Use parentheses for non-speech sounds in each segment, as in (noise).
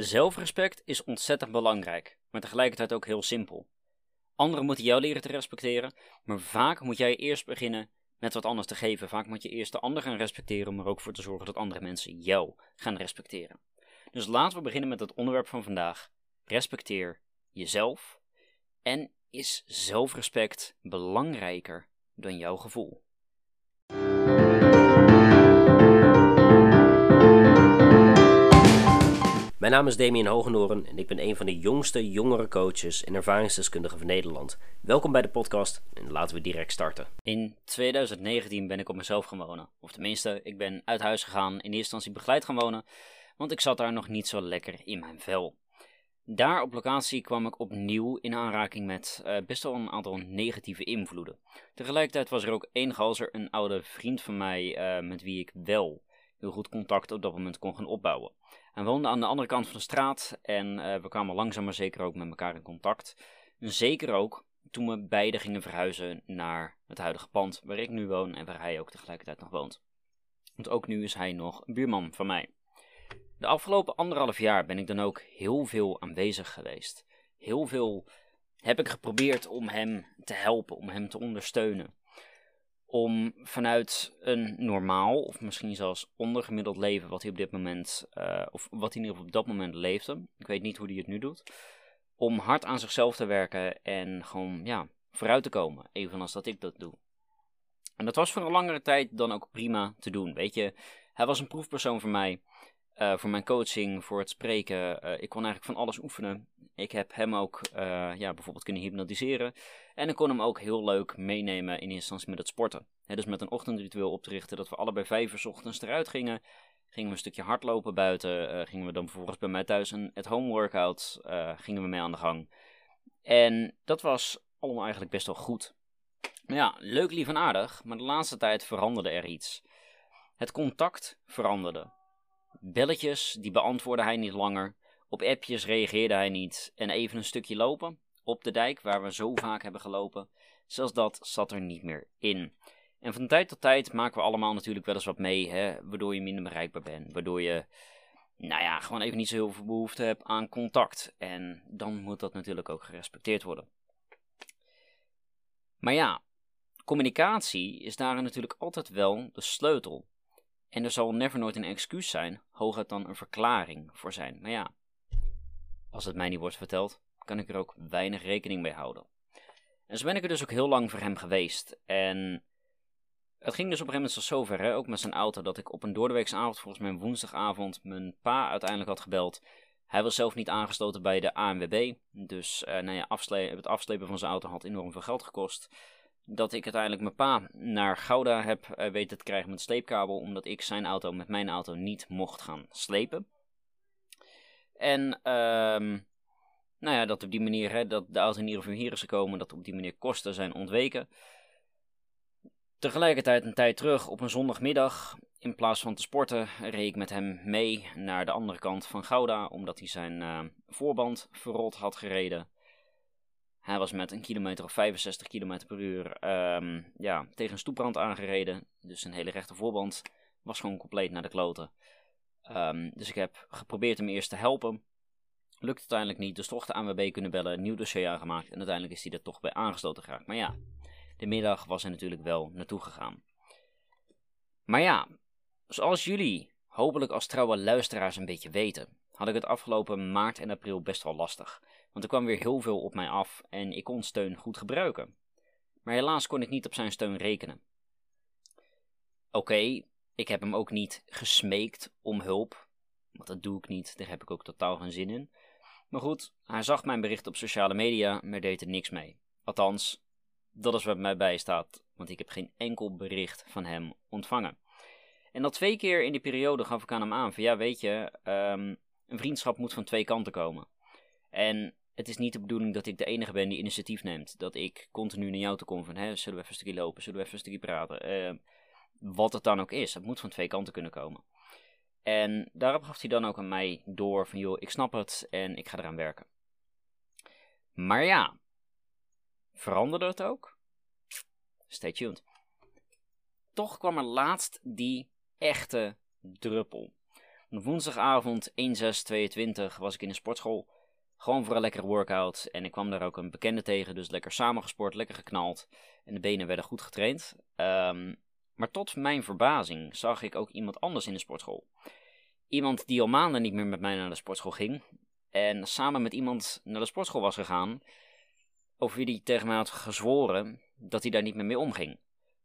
Zelfrespect is ontzettend belangrijk, maar tegelijkertijd ook heel simpel. Anderen moeten jou leren te respecteren, maar vaak moet jij eerst beginnen met wat anders te geven. Vaak moet je eerst de ander gaan respecteren om er ook voor te zorgen dat andere mensen jou gaan respecteren. Dus laten we beginnen met het onderwerp van vandaag. Respecteer jezelf en is zelfrespect belangrijker dan jouw gevoel? Mijn naam is Damien Hogenoren en ik ben een van de jongste jongere coaches en ervaringsdeskundigen van Nederland. Welkom bij de podcast en laten we direct starten. In 2019 ben ik op mezelf gaan wonen. Of tenminste, ik ben uit huis gegaan, in eerste instantie begeleid gaan wonen, want ik zat daar nog niet zo lekker in mijn vel. Daar op locatie kwam ik opnieuw in aanraking met uh, best wel een aantal negatieve invloeden. Tegelijkertijd was er ook één galzer, een oude vriend van mij, uh, met wie ik wel heel goed contact op dat moment kon gaan opbouwen. Hij woonde aan de andere kant van de straat en uh, we kwamen langzaam maar zeker ook met elkaar in contact. Zeker ook toen we beide gingen verhuizen naar het huidige pand waar ik nu woon en waar hij ook tegelijkertijd nog woont. Want ook nu is hij nog een buurman van mij. De afgelopen anderhalf jaar ben ik dan ook heel veel aanwezig geweest. Heel veel heb ik geprobeerd om hem te helpen, om hem te ondersteunen om vanuit een normaal of misschien zelfs ondergemiddeld leven wat hij op dit moment, uh, of wat hij geval op dat moment leefde, ik weet niet hoe hij het nu doet, om hard aan zichzelf te werken en gewoon ja, vooruit te komen, evenals dat ik dat doe. En dat was voor een langere tijd dan ook prima te doen, weet je. Hij was een proefpersoon voor mij, uh, voor mijn coaching, voor het spreken. Uh, ik kon eigenlijk van alles oefenen. Ik heb hem ook uh, ja, bijvoorbeeld kunnen hypnotiseren. En ik kon hem ook heel leuk meenemen in instantie met het sporten. Dus met een ochtendritueel op te richten dat we allebei vijf uur ochtends eruit gingen. Gingen we een stukje hardlopen buiten. gingen we dan vervolgens bij mij thuis een at-home workout. gingen we mee aan de gang. En dat was allemaal eigenlijk best wel goed. Maar ja, leuk, lief en aardig. Maar de laatste tijd veranderde er iets. Het contact veranderde. Belletjes, die beantwoordde hij niet langer. Op appjes reageerde hij niet. En even een stukje lopen, op de dijk, waar we zo vaak hebben gelopen. Zelfs dat zat er niet meer in. En van tijd tot tijd maken we allemaal natuurlijk wel eens wat mee, hè, waardoor je minder bereikbaar bent. Waardoor je, nou ja, gewoon even niet zo heel veel behoefte hebt aan contact. En dan moet dat natuurlijk ook gerespecteerd worden. Maar ja, communicatie is daar natuurlijk altijd wel de sleutel. En er zal never nooit een excuus zijn, hooguit dan een verklaring voor zijn. Maar ja, als het mij niet wordt verteld, kan ik er ook weinig rekening mee houden. En zo ben ik er dus ook heel lang voor hem geweest. En het ging dus op een gegeven moment zo zover, hè, ook met zijn auto, dat ik op een doordeweekse avond, volgens mij woensdagavond, mijn pa uiteindelijk had gebeld. Hij was zelf niet aangesloten bij de ANWB, dus uh, nou ja, het afslepen van zijn auto had enorm veel geld gekost dat ik uiteindelijk mijn pa naar Gouda heb uh, weten te krijgen met sleepkabel, omdat ik zijn auto met mijn auto niet mocht gaan slepen. En um, nou ja, dat op die manier, hè, dat de auto in ieder geval hier is gekomen, dat op die manier kosten zijn ontweken. Tegelijkertijd een tijd terug, op een zondagmiddag, in plaats van te sporten, reed ik met hem mee naar de andere kant van Gouda, omdat hij zijn uh, voorband verrot had gereden. Hij was met een kilometer of 65 km per uur um, ja, tegen een stoeprand aangereden. Dus zijn hele rechte voorband was gewoon compleet naar de kloten. Um, dus ik heb geprobeerd hem eerst te helpen. Lukt uiteindelijk niet, dus toch de ANWB kunnen bellen, nieuw dossier aangemaakt. En uiteindelijk is hij er toch bij aangesloten geraakt. Maar ja, de middag was er natuurlijk wel naartoe gegaan. Maar ja, zoals jullie hopelijk als trouwe luisteraars een beetje weten, had ik het afgelopen maart en april best wel lastig. Want er kwam weer heel veel op mij af en ik kon steun goed gebruiken. Maar helaas kon ik niet op zijn steun rekenen. Oké, ik heb hem ook niet gesmeekt om hulp. Want dat doe ik niet, daar heb ik ook totaal geen zin in. Maar goed, hij zag mijn bericht op sociale media, maar deed er niks mee. Althans, dat is wat mij bijstaat, want ik heb geen enkel bericht van hem ontvangen. En al twee keer in die periode gaf ik aan hem aan van ja, weet je, um, een vriendschap moet van twee kanten komen. En het is niet de bedoeling dat ik de enige ben die initiatief neemt. Dat ik continu naar jou toe kom van, hè, zullen we even een stukje lopen, zullen we even een stukje praten. Uh, wat het dan ook is, het moet van twee kanten kunnen komen. En daarop gaf hij dan ook aan mij door van, joh, ik snap het en ik ga eraan werken. Maar ja, veranderde het ook? Stay tuned. Toch kwam er laatst die echte druppel. Op woensdagavond 1-6-22 was ik in de sportschool. Gewoon voor een lekkere workout. En ik kwam daar ook een bekende tegen, dus lekker samengesport, lekker geknald. En de benen werden goed getraind. Ehm, maar tot mijn verbazing zag ik ook iemand anders in de sportschool. Iemand die al maanden niet meer met mij naar de sportschool ging. En samen met iemand naar de sportschool was gegaan. Over wie hij tegen mij had gezworen dat hij daar niet meer mee omging.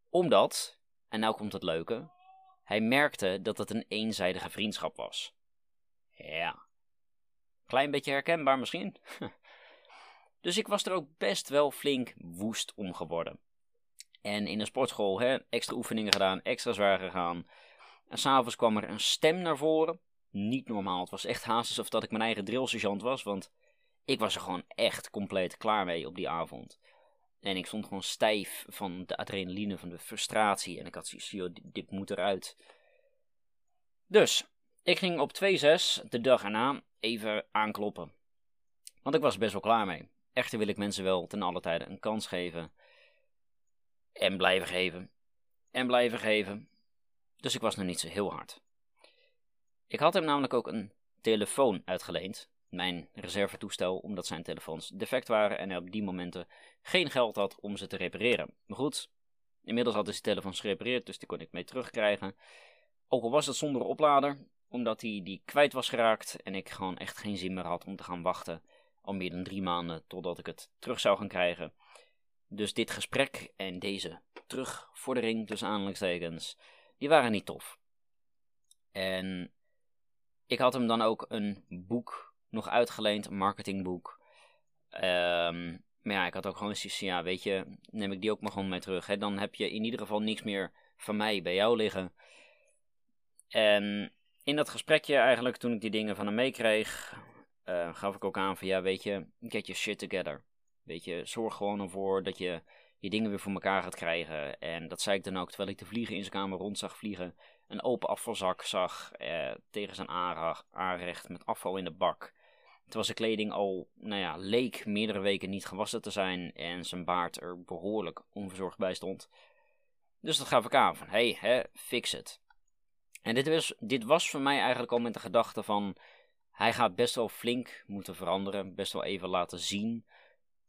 Omdat, en nou komt het leuke, hij merkte dat het een eenzijdige vriendschap was. Ja. Klein beetje herkenbaar misschien. (laughs) dus ik was er ook best wel flink woest om geworden. En in de sportschool hè, extra oefeningen gedaan, extra zwaar gegaan. En s'avonds kwam er een stem naar voren. Niet normaal. Het was echt haast alsof dat ik mijn eigen drillsergeant was. Want ik was er gewoon echt compleet klaar mee op die avond. En ik stond gewoon stijf van de adrenaline, van de frustratie. En ik had zoiets dit, dit moet eruit. Dus, ik ging op 2-6 de dag erna even aankloppen. Want ik was best wel klaar mee. Echter wil ik mensen wel ten alle tijde een kans geven. En blijven geven. En blijven geven. Dus ik was nog niet zo heel hard. Ik had hem namelijk ook een telefoon uitgeleend. Mijn reservetoestel, omdat zijn telefoons defect waren en hij op die momenten geen geld had om ze te repareren. Maar goed, inmiddels had hij zijn telefoon gerepareerd, dus die kon ik mee terugkrijgen. Ook al was het zonder oplader, omdat hij die kwijt was geraakt en ik gewoon echt geen zin meer had om te gaan wachten al meer dan drie maanden totdat ik het terug zou gaan krijgen. Dus dit gesprek en deze terugvordering tussen aanhalingstekens, die waren niet tof. En ik had hem dan ook een boek nog uitgeleend, een marketingboek. Um, maar ja, ik had ook gewoon zoiets ja, weet je, neem ik die ook maar gewoon mee terug. Hè? Dan heb je in ieder geval niks meer van mij bij jou liggen. En in dat gesprekje eigenlijk, toen ik die dingen van hem meekreeg, uh, gaf ik ook aan van, ja, weet je, get your shit together. Weet je, zorg gewoon ervoor dat je je dingen weer voor elkaar gaat krijgen. En dat zei ik dan ook, terwijl ik de vliegen in zijn kamer rond zag vliegen. Een open afvalzak zag eh, tegen zijn aanrecht met afval in de bak. Terwijl zijn kleding al, nou ja, leek meerdere weken niet gewassen te zijn en zijn baard er behoorlijk onverzorgd bij stond. Dus dat gaf ik aan van, hey, hè, fix het. En dit was, dit was voor mij eigenlijk al met de gedachte van, hij gaat best wel flink moeten veranderen, best wel even laten zien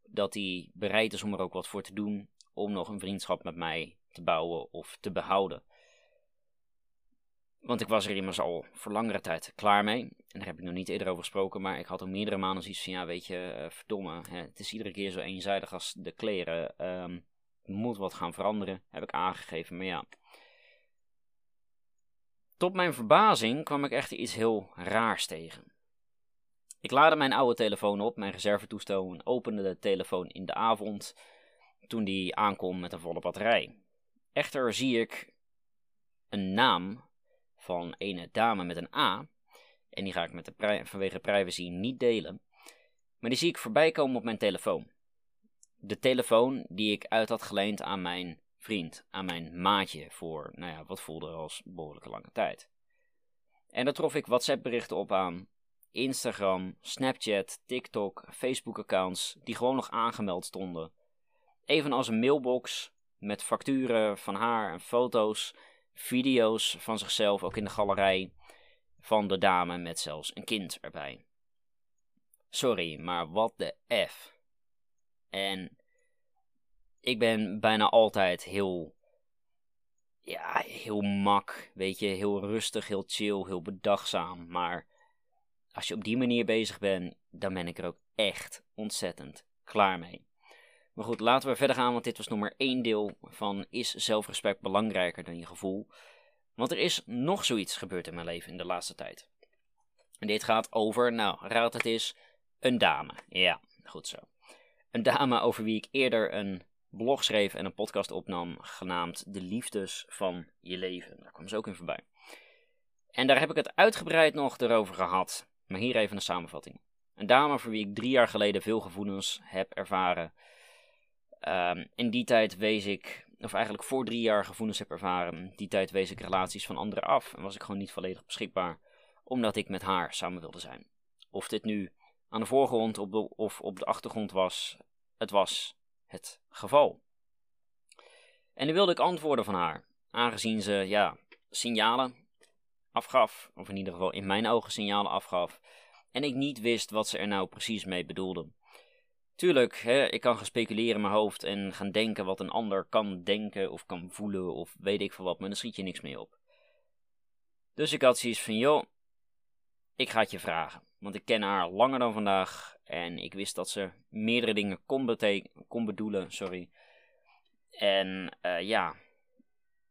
dat hij bereid is om er ook wat voor te doen, om nog een vriendschap met mij te bouwen of te behouden. Want ik was er immers al voor langere tijd klaar mee. En daar heb ik nog niet eerder over gesproken. Maar ik had al meerdere maanden zoiets van: ja, weet je, uh, verdomme. Hè, het is iedere keer zo eenzijdig als de kleren. Um, moet wat gaan veranderen. Heb ik aangegeven. Maar ja. Tot mijn verbazing kwam ik echter iets heel raars tegen. Ik laadde mijn oude telefoon op, mijn reservetoestel, en opende de telefoon in de avond. Toen die aankom met een volle batterij. Echter zie ik een naam van een dame met een A. En die ga ik met de vanwege privacy niet delen. Maar die zie ik voorbij komen op mijn telefoon. De telefoon die ik uit had geleend aan mijn vriend, aan mijn maatje voor, nou ja, wat voelde als behoorlijke lange tijd. En daar trof ik WhatsApp-berichten op aan, Instagram, Snapchat, TikTok, Facebook-accounts die gewoon nog aangemeld stonden. Evenals een mailbox met facturen van haar en foto's video's van zichzelf, ook in de galerij, van de dame met zelfs een kind erbij. Sorry, maar wat de F. En ik ben bijna altijd heel, ja, heel mak, weet je, heel rustig, heel chill, heel bedachtzaam. Maar als je op die manier bezig bent, dan ben ik er ook echt ontzettend klaar mee. Maar goed, laten we verder gaan, want dit was maar één deel van is zelfrespect belangrijker dan je gevoel. Want er is nog zoiets gebeurd in mijn leven in de laatste tijd. En dit gaat over, nou, raad het is, een dame. Ja, goed zo. Een dame over wie ik eerder een blog schreef en een podcast opnam, genaamd De Liefdes van Je Leven. Daar kwam ze ook in voorbij. En daar heb ik het uitgebreid nog erover gehad. Maar hier even een samenvatting. Een dame voor wie ik drie jaar geleden veel gevoelens heb ervaren Um, in die tijd wees ik, of eigenlijk voor drie jaar gevoelens heb ervaren, die tijd wees ik relaties van anderen af en was ik gewoon niet volledig beschikbaar, omdat ik met haar samen wilde zijn. Of dit nu aan de voorgrond op de, of op de achtergrond was, het was het geval. En nu wilde ik antwoorden van haar, aangezien ze, ja, signalen afgaf, of in ieder geval in mijn ogen signalen afgaf, en ik niet wist wat ze er nou precies mee bedoelden. Tuurlijk, hè, ik kan gaan speculeren in mijn hoofd en gaan denken wat een ander kan denken of kan voelen of weet ik veel wat, maar dan schiet je niks mee op. Dus ik had zoiets van, joh, ik ga het je vragen. Want ik ken haar langer dan vandaag en ik wist dat ze meerdere dingen kon, kon bedoelen, sorry. En uh, ja,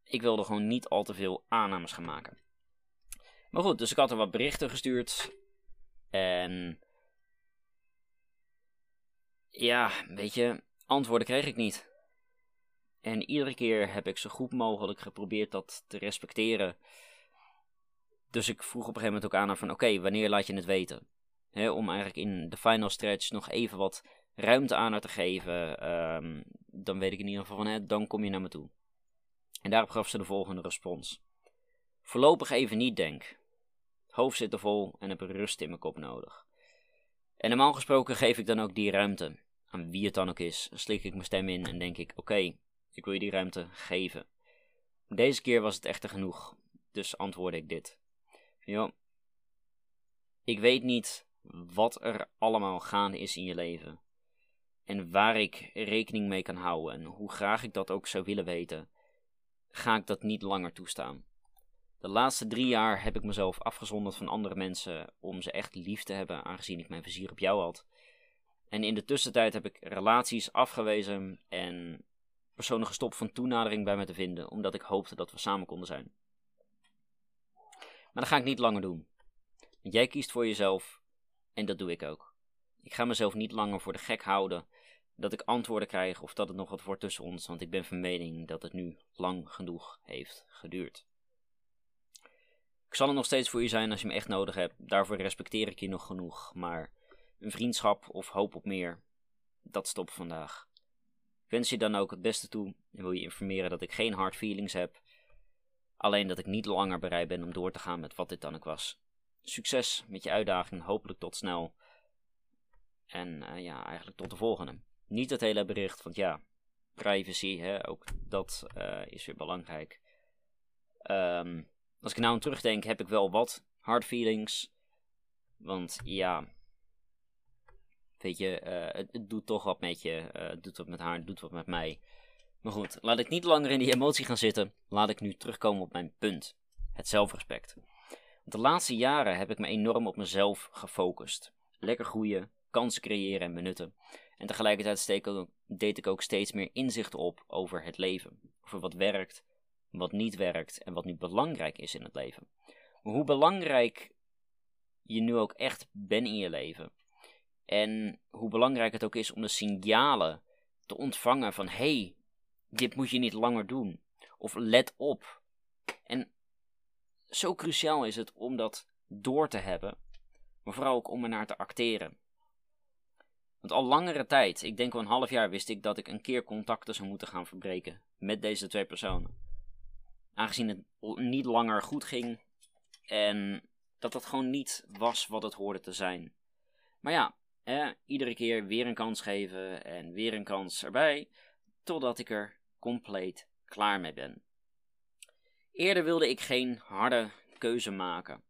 ik wilde gewoon niet al te veel aannames gaan maken. Maar goed, dus ik had er wat berichten gestuurd. En ja, weet je, antwoorden kreeg ik niet. En iedere keer heb ik zo goed mogelijk geprobeerd dat te respecteren. Dus ik vroeg op een gegeven moment ook aan haar van oké, wanneer laat je het weten? Om eigenlijk in de final stretch nog even wat ruimte aan haar te geven. Ehm, dan weet ik in ieder geval van hè, dan kom je naar me toe. En daarop gaf ze de volgende respons. Voorlopig even niet denk. Hoofd zit er vol en heb rust in mijn kop nodig. En normaal gesproken geef ik dan ook die ruimte. Aan wie het dan ook is, slik ik mijn stem in en denk ik: oké, ik wil je die ruimte geven. Deze keer was het echter genoeg, dus antwoordde ik dit. Ja, ik weet niet wat er allemaal gaande is in je leven. En waar ik rekening mee kan houden en hoe graag ik dat ook zou willen weten, ga ik dat niet langer toestaan. De laatste drie jaar heb ik mezelf afgezonderd van andere mensen om ze echt lief te hebben, aangezien ik mijn vizier op jou had. En in de tussentijd heb ik relaties afgewezen en personen gestopt van toenadering bij me te vinden, omdat ik hoopte dat we samen konden zijn. Maar dat ga ik niet langer doen. Want jij kiest voor jezelf en dat doe ik ook. Ik ga mezelf niet langer voor de gek houden dat ik antwoorden krijg of dat het nog wat wordt tussen ons, want ik ben van mening dat het nu lang genoeg heeft geduurd. Ik zal er nog steeds voor je zijn als je me echt nodig hebt. Daarvoor respecteer ik je nog genoeg. Maar een vriendschap of hoop op meer, dat stopt vandaag. Ik wens je dan ook het beste toe en wil je informeren dat ik geen hard feelings heb. Alleen dat ik niet langer bereid ben om door te gaan met wat dit dan ook was. Succes met je uitdaging, hopelijk tot snel. En uh, ja, eigenlijk tot de volgende. Niet het hele bericht, want ja, privacy, hè, ook dat uh, is weer belangrijk. Um, als ik nou aan terugdenk, heb ik wel wat hard feelings. Want ja, weet je, uh, het, doet toch wat met je. Het doet wat met haar, doet wat met mij. Maar goed, laat ik niet langer in die emotie gaan zitten. Laat ik nu terugkomen op mijn punt. Het zelfrespect. De laatste jaren heb ik me enorm op mezelf gefocust. Lekker groeien, kansen creëren en benutten. En tegelijkertijd deed ik ook steeds meer inzichten op over het leven. Over wat werkt, wat niet werkt en wat nu belangrijk is in het leven. hoe belangrijk je nu ook echt bent in je leven. En hoe belangrijk het ook is om de signalen te ontvangen van hey, dit moet je niet langer doen. Of let op. Zo cruciaal is het om dat door te hebben, maar vooral ook om ernaar te acteren. Want al langere tijd, ik denk wel een half jaar, wist ik dat ik een keer contacten zou moeten gaan verbreken met deze twee personen. Aangezien het niet langer goed ging en dat dat gewoon niet was wat het hoorde te zijn. Maar ja, iedere keer weer een kans geven en weer een kans erbij, totdat ik er compleet klaar mee ben. Eerder wilde ik geen harde keuze maken,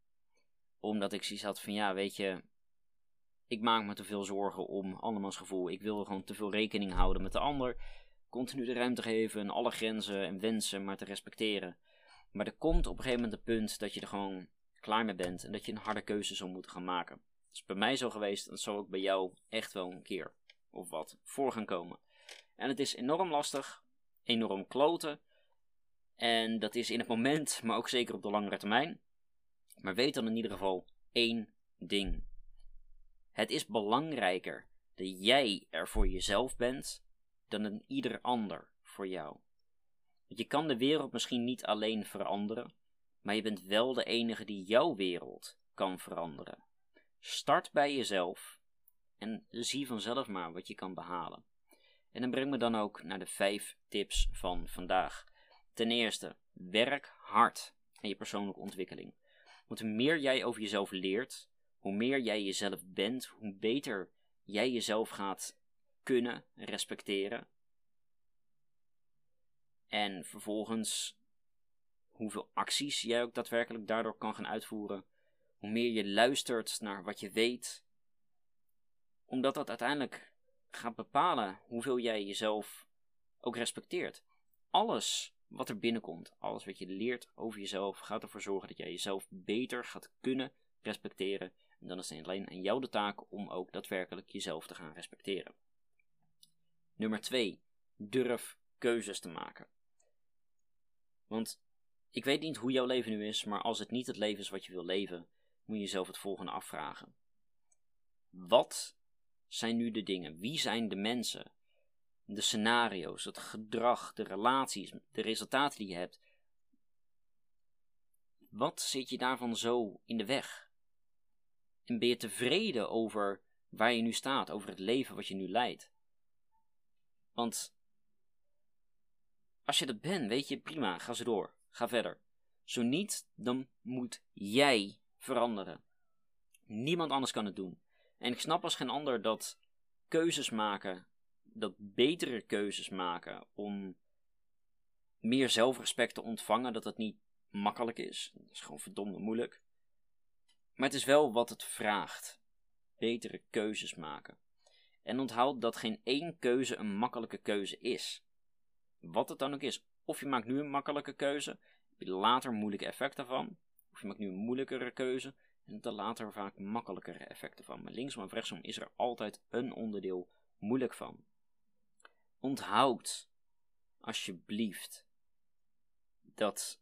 omdat ik zoiets had van ja, weet je, ik maak me te veel zorgen om andermans gevoel. Ik wil gewoon te veel rekening houden met de ander continu de ruimte geven en alle grenzen en wensen maar te respecteren. Maar er komt op een gegeven moment een punt dat je er gewoon klaar mee bent en dat je een harde keuze zal moeten gaan maken. Dat is bij mij zo geweest en dat zal ook bij jou echt wel een keer of wat voor gaan komen. En het is enorm lastig, enorm kloten. En dat is in het moment, maar ook zeker op de langere termijn. Maar weet dan in ieder geval één ding. Het is belangrijker dat jij er voor jezelf bent dan een ieder ander voor jou. Je kan de wereld misschien niet alleen veranderen, maar je bent wel de enige die jouw wereld kan veranderen. Start bij jezelf en zie vanzelf maar wat je kan behalen. En dan breng me dan ook naar de vijf tips van vandaag. Ten eerste, werk hard aan je persoonlijke ontwikkeling. Want hoe meer jij over jezelf leert, hoe meer jij jezelf bent, hoe beter jij jezelf gaat kunnen respecteren. En vervolgens, hoeveel acties jij ook daadwerkelijk daardoor kan gaan uitvoeren. Hoe meer je luistert naar wat je weet. Omdat dat uiteindelijk gaat bepalen hoeveel jij jezelf ook respecteert. Alles wat er binnenkomt, alles wat je leert over jezelf, gaat ervoor zorgen dat jij jezelf beter gaat kunnen respecteren. En dan is het alleen aan jou de taak om ook daadwerkelijk jezelf te gaan respecteren. Nummer 2. Durf keuzes te maken. Want ik weet niet hoe jouw leven nu is, maar als het niet het leven is wat je wil leven, moet je jezelf het volgende afvragen. Wat zijn nu de dingen? Wie zijn de mensen? De scenario's, het gedrag, de relaties, de resultaten die je hebt. Wat zit je daarvan zo in de weg? En ben je tevreden over waar je nu staat, over het leven wat je nu leidt? Want als je dat bent, weet je, prima, ga ze door, ga verder. Zo niet, dan moet jij veranderen. Niemand anders kan het doen. En ik snap als geen ander dat keuzes maken, dat betere keuzes maken om meer zelfrespect te ontvangen, dat dat niet makkelijk is. Dat is gewoon verdomde moeilijk. Maar het is wel wat het vraagt. Betere keuzes maken. En onthoud dat geen één keuze een makkelijke keuze is. Wat het dan ook is. Of je maakt nu een makkelijke keuze, heb je later moeilijke effecten van. Of je maakt nu een moeilijkere keuze en je later vaak makkelijkere effecten van. Maar linksom of rechtsom is er altijd een onderdeel moeilijk van. Onthoud, alsjeblieft, dat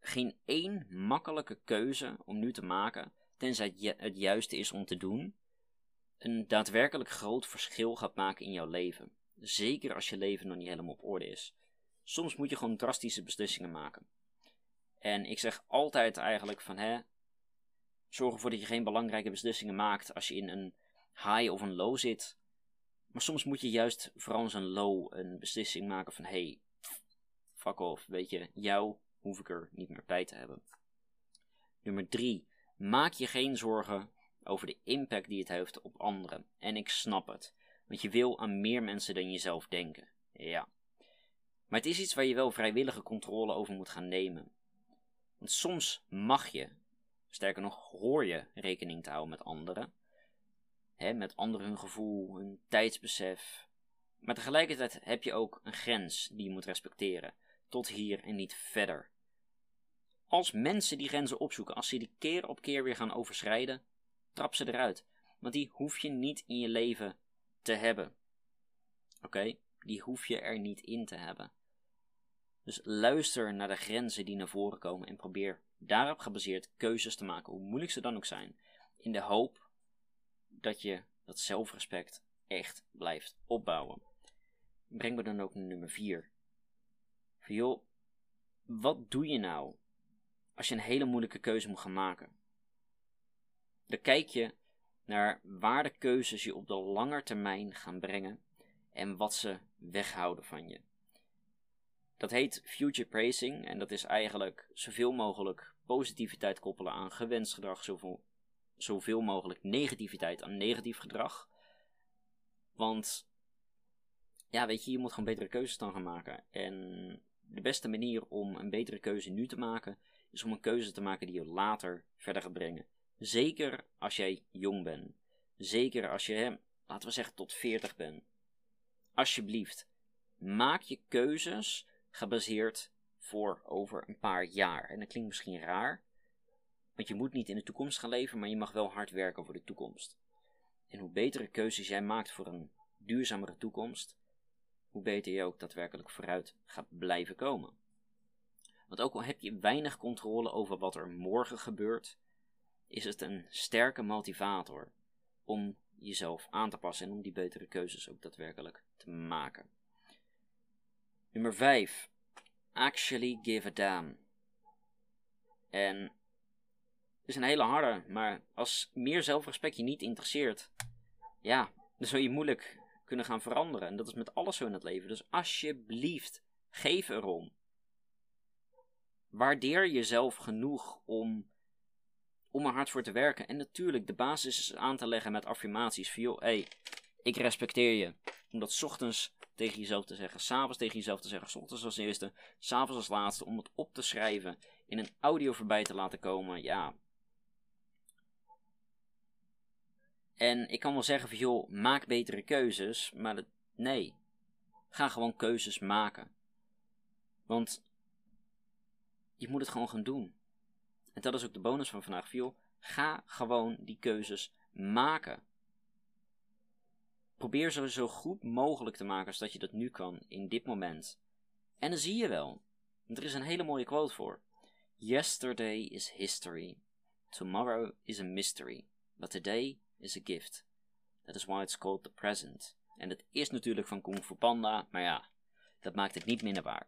geen één makkelijke keuze om nu te maken, tenzij het, juiste is om te doen, een daadwerkelijk groot verschil gaat maken in jouw leven. Zeker als je leven nog niet helemaal op orde is. Soms moet je gewoon drastische beslissingen maken. En ik zeg altijd eigenlijk van hè, zorg ervoor dat je geen belangrijke beslissingen maakt als je in een high of een low zit. Maar soms moet je juist vooral in een low een beslissing maken van hey, fuck off, weet je, jou hoef ik er niet meer bij te hebben. Nummer 3. Maak je geen zorgen over de impact die het heeft op anderen. En ik snap het, want je wil aan meer mensen dan jezelf denken. Ja. Maar het is iets waar je wel vrijwillige controle over moet gaan nemen. Want soms mag je, sterker nog hoor je rekening te houden met anderen. Met anderen hun gevoel, hun tijdsbesef. Maar tegelijkertijd heb je ook een grens die je moet respecteren. Tot hier en niet verder. Als mensen die grenzen opzoeken, als ze die keer op keer weer gaan overschrijden, trap ze eruit. Want die hoef je niet in je leven te hebben. Oké? Die hoef je er niet in te hebben. Dus luister naar de grenzen die naar voren komen en probeer daarop gebaseerd keuzes te maken, hoe moeilijk ze dan ook zijn, in de hoop dat je dat zelfrespect echt blijft opbouwen. Breng me dan ook naar nummer 4. Van joh, wat doe je nou als je een hele moeilijke keuze moet gaan maken? Dan kijk je naar waar de keuzes je op de lange termijn gaan brengen en wat ze weghouden van je. Dat heet future praising en dat is eigenlijk zoveel mogelijk positiviteit koppelen aan gewenst gedrag, zoveel, zoveel mogelijk negativiteit aan negatief gedrag. Want ja, weet je, je moet gewoon betere keuzes dan gaan maken. En de beste manier om een betere keuze nu te maken, is om een keuze te maken die je later verder gaat brengen. Zeker als jij jong bent. Zeker als je, laten we zeggen, tot 40 bent. Alsjeblieft, maak je keuzes gebaseerd voor over een paar jaar. En dat klinkt misschien raar, want je moet niet in de toekomst gaan leven, maar je mag wel hard werken voor de toekomst. En hoe betere keuzes jij maakt voor een duurzamere toekomst, hoe beter je ook daadwerkelijk vooruit gaat blijven komen. Want ook al heb je weinig controle over wat er morgen gebeurt, is het een sterke motivator om jezelf aan te passen en om die betere keuzes ook daadwerkelijk te maken. Nummer 5. Actually give a damn. En is een hele harde, maar als meer zelfrespect je niet interesseert, ja, dan zul je moeilijk kunnen gaan veranderen. En dat is met alles zo in het leven. Dus alsjeblieft, geef erom. Waardeer jezelf genoeg om om er hard voor te werken. En natuurlijk, de basis is aan te leggen met affirmaties van joh, hey, ik respecteer je. Omdat s ochtends tegen jezelf te zeggen, s'avonds tegen jezelf te zeggen, s ochtends als eerste, s'avonds als laatste, om het op te schrijven, in een audio voorbij te laten komen, ja. En ik kan wel zeggen van joh, maak betere keuzes, maar nee. Ga gewoon keuzes maken. Want je moet het gewoon gaan doen. En dat is ook de bonus van vandaag. Joh, ga gewoon die keuzes maken. Probeer ze zo goed mogelijk te maken zodat je dat nu kan in dit moment. En dan zie je wel. Er is een hele mooie quote voor. Yesterday is history. Tomorrow is a mystery. But today is a gift. That is why it's called the present. En dat is natuurlijk van Kung Fu Panda, maar ja, dat maakt het niet minder waar.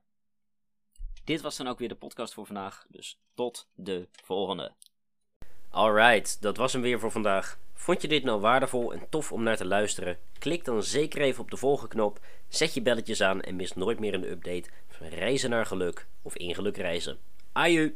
Dit was dan ook weer de podcast voor vandaag, dus tot de volgende. Alright, dat was hem weer voor vandaag. Vond je dit nou waardevol en tof om naar te luisteren? Klik dan zeker even op de volgende knop, zet je belletjes aan en mis nooit meer een update van reizen naar geluk of in geluk reizen. Aju!